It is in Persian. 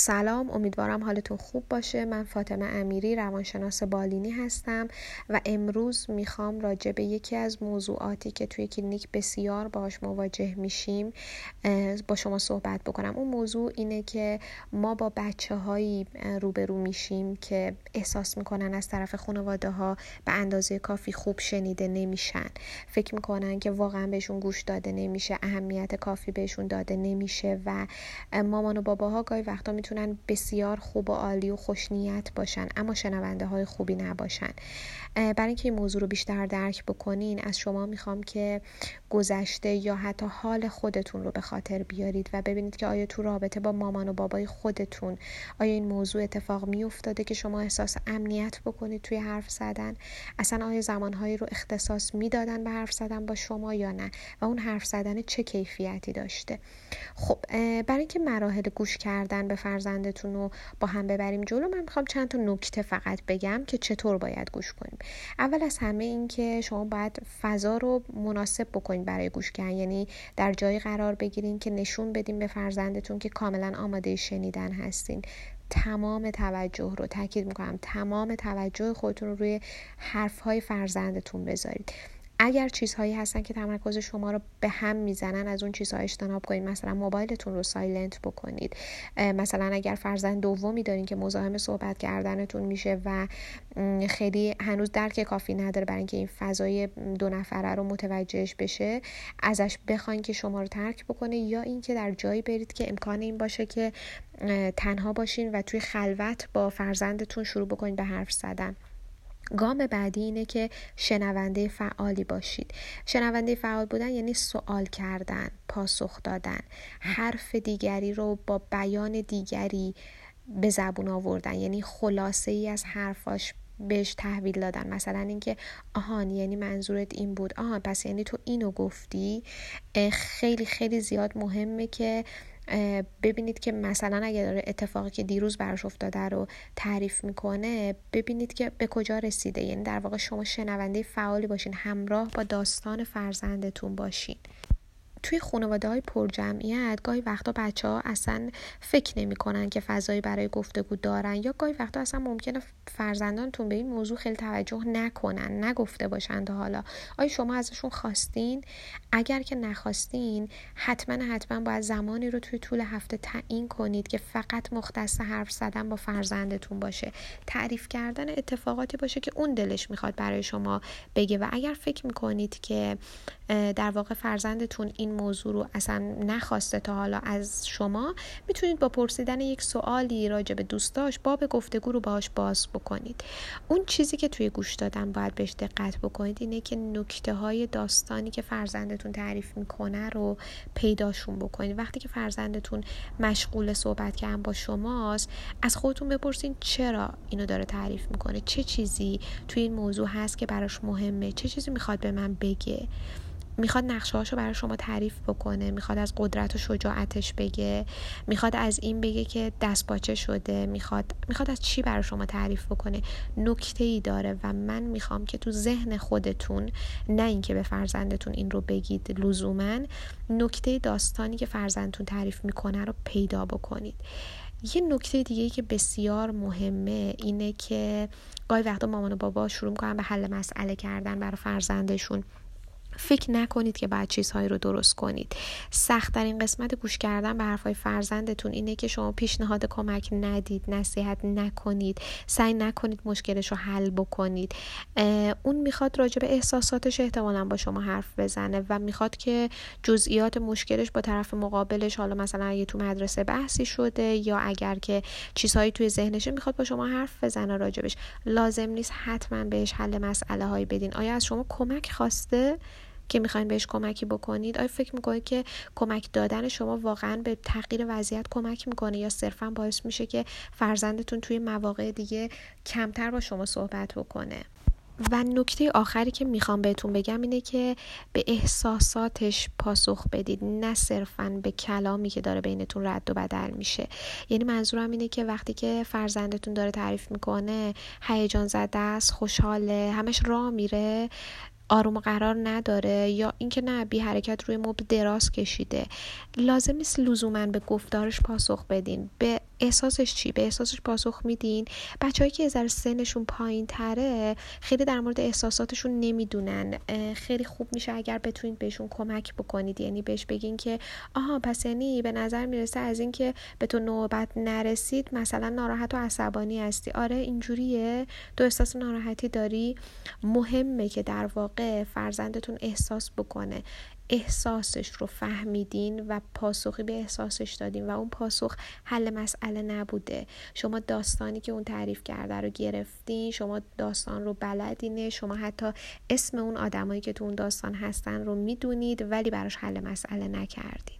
سلام امیدوارم حالتون خوب باشه. من فاطمه امیری روانشناس بالینی هستم و امروز می‌خوام راجع به یکی از موضوعاتی که توی کلینیک بسیار باش مواجه میشیم با شما صحبت بکنم. اون موضوع اینه که ما با بچه هایی روبرو میشیم که احساس می‌کنن از طرف خانواده ها به اندازه کافی خوب شنیده نمیشن. فکر می‌کنن که واقعا بهشون گوش داده نمیشه اهمیت کافی بهشون داده نمیشه و مامان و باباها گاهی وقتا می‌تونن بسیار خوب و عالی و خوشنیت باشن اما شنونده های خوبی نباشن. برای اینکه این موضوع رو بیشتر درک بکنین از شما می‌خوام که گذشته یا حتی حال خودتون رو به خاطر بیارید و ببینید که آیا تو رابطه با مامان و بابای خودتون آیا این موضوع اتفاق میافتاده که شما احساس امنیت بکنید توی حرف زدن؟ اصلا آیا زمانهایی رو اختصاص می‌دادن به حرف زدن با شما یا نه؟ و اون حرف زدن چه کیفیتی داشته؟ خب برای اینکه مراحل گوش کردن به فرزندتون رو با هم ببریم جلو من می‌خوام چند تا نکته فقط بگم که چطور باید گوش کنیم. اول از همه این که شما باید فضا رو مناسب بکنید. برای گوش کردن یعنی در جایی قرار بگیرین که نشون بدین به فرزندتون که کاملا آماده شنیدن هستین. تمام توجه رو تاکید می‌کنم تمام توجه خودتون رو روی حرف های فرزندتون بذارید. اگر چیزهایی هستن که تمرکز شما رو به هم می‌زنن از اون چیزها اجتناب کنید. مثلا موبایلتون رو silent بکنید. مثلا اگر فرزند دومی دارین که مزاحم صحبت کردنتون میشه و خیلی هنوز درک کافی نداره برای اینکه این فضای دو نفره رو متوجهش بشه ازش بخواین که شما رو ترک بکنه یا اینکه در جایی برید که امکان این باشه که تنها باشین و توی خلوت با فرزندتون شروع بکنید به حرف زدن. گام بعدی اینه که شنونده فعالی باشید. شنونده فعال بودن یعنی سوال کردن پاسخ دادن. حرف دیگری رو با بیان دیگری به زبون آوردن. یعنی خلاصه ای از حرفاش بهش تحویل دادن. مثلا اینکه آهان یعنی منظورت این بود. آهان پس یعنی تو اینو گفتی. خیلی خیلی زیاد مهمه که ببینید که مثلا اگر داره اتفاقی که دیروز براش افتاده رو تعریف می‌کنه ببینید که به کجا رسیده. یعنی در واقع شما شنونده فعالی باشین همراه با داستان فرزندتون باشین. توی خانواده های پرجمعیت گاهی وقتا بچه ها اصلا فکر نمی کنن که فضایی برای گفتگو دارن یا گاهی وقتا اصلا ممکنه فرزندانتون به این موضوع خیلی توجه نکنن نگفته باشند حالا. آیا شما ازشون خواستین؟ اگر که نخواستین حتما حتما باید زمانی رو توی طول هفته تعیین کنید که فقط مختص حرف زدن با فرزندتون باشه. تعریف کردن اتفاقاتی باشه که اون دلش می‌خواد برای شما بگه و اگر فکر می‌کنید که در واقع فرزندتون این موضوع رو اصلا نخواسته تا حالا از شما می‌تونید با پرسیدن یک سوالی راجع به دوستاش باب گفتگو رو باهاش باز بکنید. اون چیزی که توی گوش دادن باید بهش دقت بکنید اینه که نکته های داستانی که فرزندتون تعریف می‌کنه رو پیداشون بکنید. وقتی که فرزندتون مشغول صحبت کردن با شماست از خودتون بپرسین چرا اینو داره تعریف می‌کنه؟ چه چیزی توی این موضوع هست که براش مهمه؟ چه چیزی می‌خواد به من بگه؟ می‌خواد نقشه هاشو برای شما تعریف بکنه می‌خواد از قدرت و شجاعتش بگه می‌خواد از این بگه که دست باچه شده می‌خواد می‌خواد از چی برای شما تعریف بکنه؟ نکته ای داره و من می‌خوام که تو ذهن خودتون نه اینکه به فرزندتون این رو بگید لزوما نکته داستانی که فرزندتون تعریف می‌کنه رو پیدا بکنید. یه نکته دیگه که بسیار مهمه اینه که گاهی وقتا مامان و بابا شروع می‌کنن به حل مسئله کردن برای فرزندشون. فکر نکنید که بعد چیزهایی رو درست کنید. سختترین قسمت گوش کردن به حرفهای فرزندتون اینه که شما پیشنهاد کمک ندید نصیحت نکنید سعی نکنید مشکلش رو حل بکنید. اون می‌خواد راجع به احساساتش احتمالا با شما حرف بزنه و می‌خواد که جزئیات مشکلش با طرف مقابلش حالا مثلا اگه تو مدرسه بحثی شده یا اگر که چیزهایی توی ذهنشه می‌خواد با شما حرف بزنه راجبش. لازم نیست حتما بهش حل مسئله هایی بدین. آیا از شما کمک خواسته؟ که می‌خواین بهش کمکی بکنید آیا فکر می‌کنید که کمک دادن شما واقعا به تغییر وضعیت کمک می‌کنه یا صرفا باعث میشه که فرزندتون توی مواقع دیگه کمتر با شما صحبت بکنه؟ و نکته آخری که می‌خوام بهتون بگم اینه که به احساساتش پاسخ بدید نه صرفا به کلامی که داره بینتون رد و بدل میشه. یعنی منظورم اینه که وقتی که فرزندتون داره تعریف می‌کنه هیجان زده است خوشحاله همش راه میره آروم و قرار نداره یا اینکه نه بی حرکت روی مبل دراز کشیده. لازم نیست لزوما به گفتارش پاسخ بدین. به احساسش چی؟ به احساسش پاسخ میدین؟ بچههایی که ذره سنشون پایین تره خیلی در مورد احساساتشون نمی‌دونن. خیلی خوب میشه اگر بتونید بهشون کمک بکنید. یعنی بهش بگین که آها پس یعنی به نظر می‌رسه از اینکه به تو نوبت نرسید مثلا ناراحت و عصبانی هستی. آره اینجوریه. تو احساس ناراحتی داری؟ مهمه که در واقع فرزندتون احساس بکنه. احساسش رو فهمیدین و پاسخی به احساسش دادین و اون پاسخ حل مسئله نبوده. شما داستانی که اون تعریف کرده رو گرفتین شما داستان رو بلدینه شما حتی اسم اون آدمایی که تو اون داستان هستن رو می‌دونید ولی براش حل مسئله نکردین.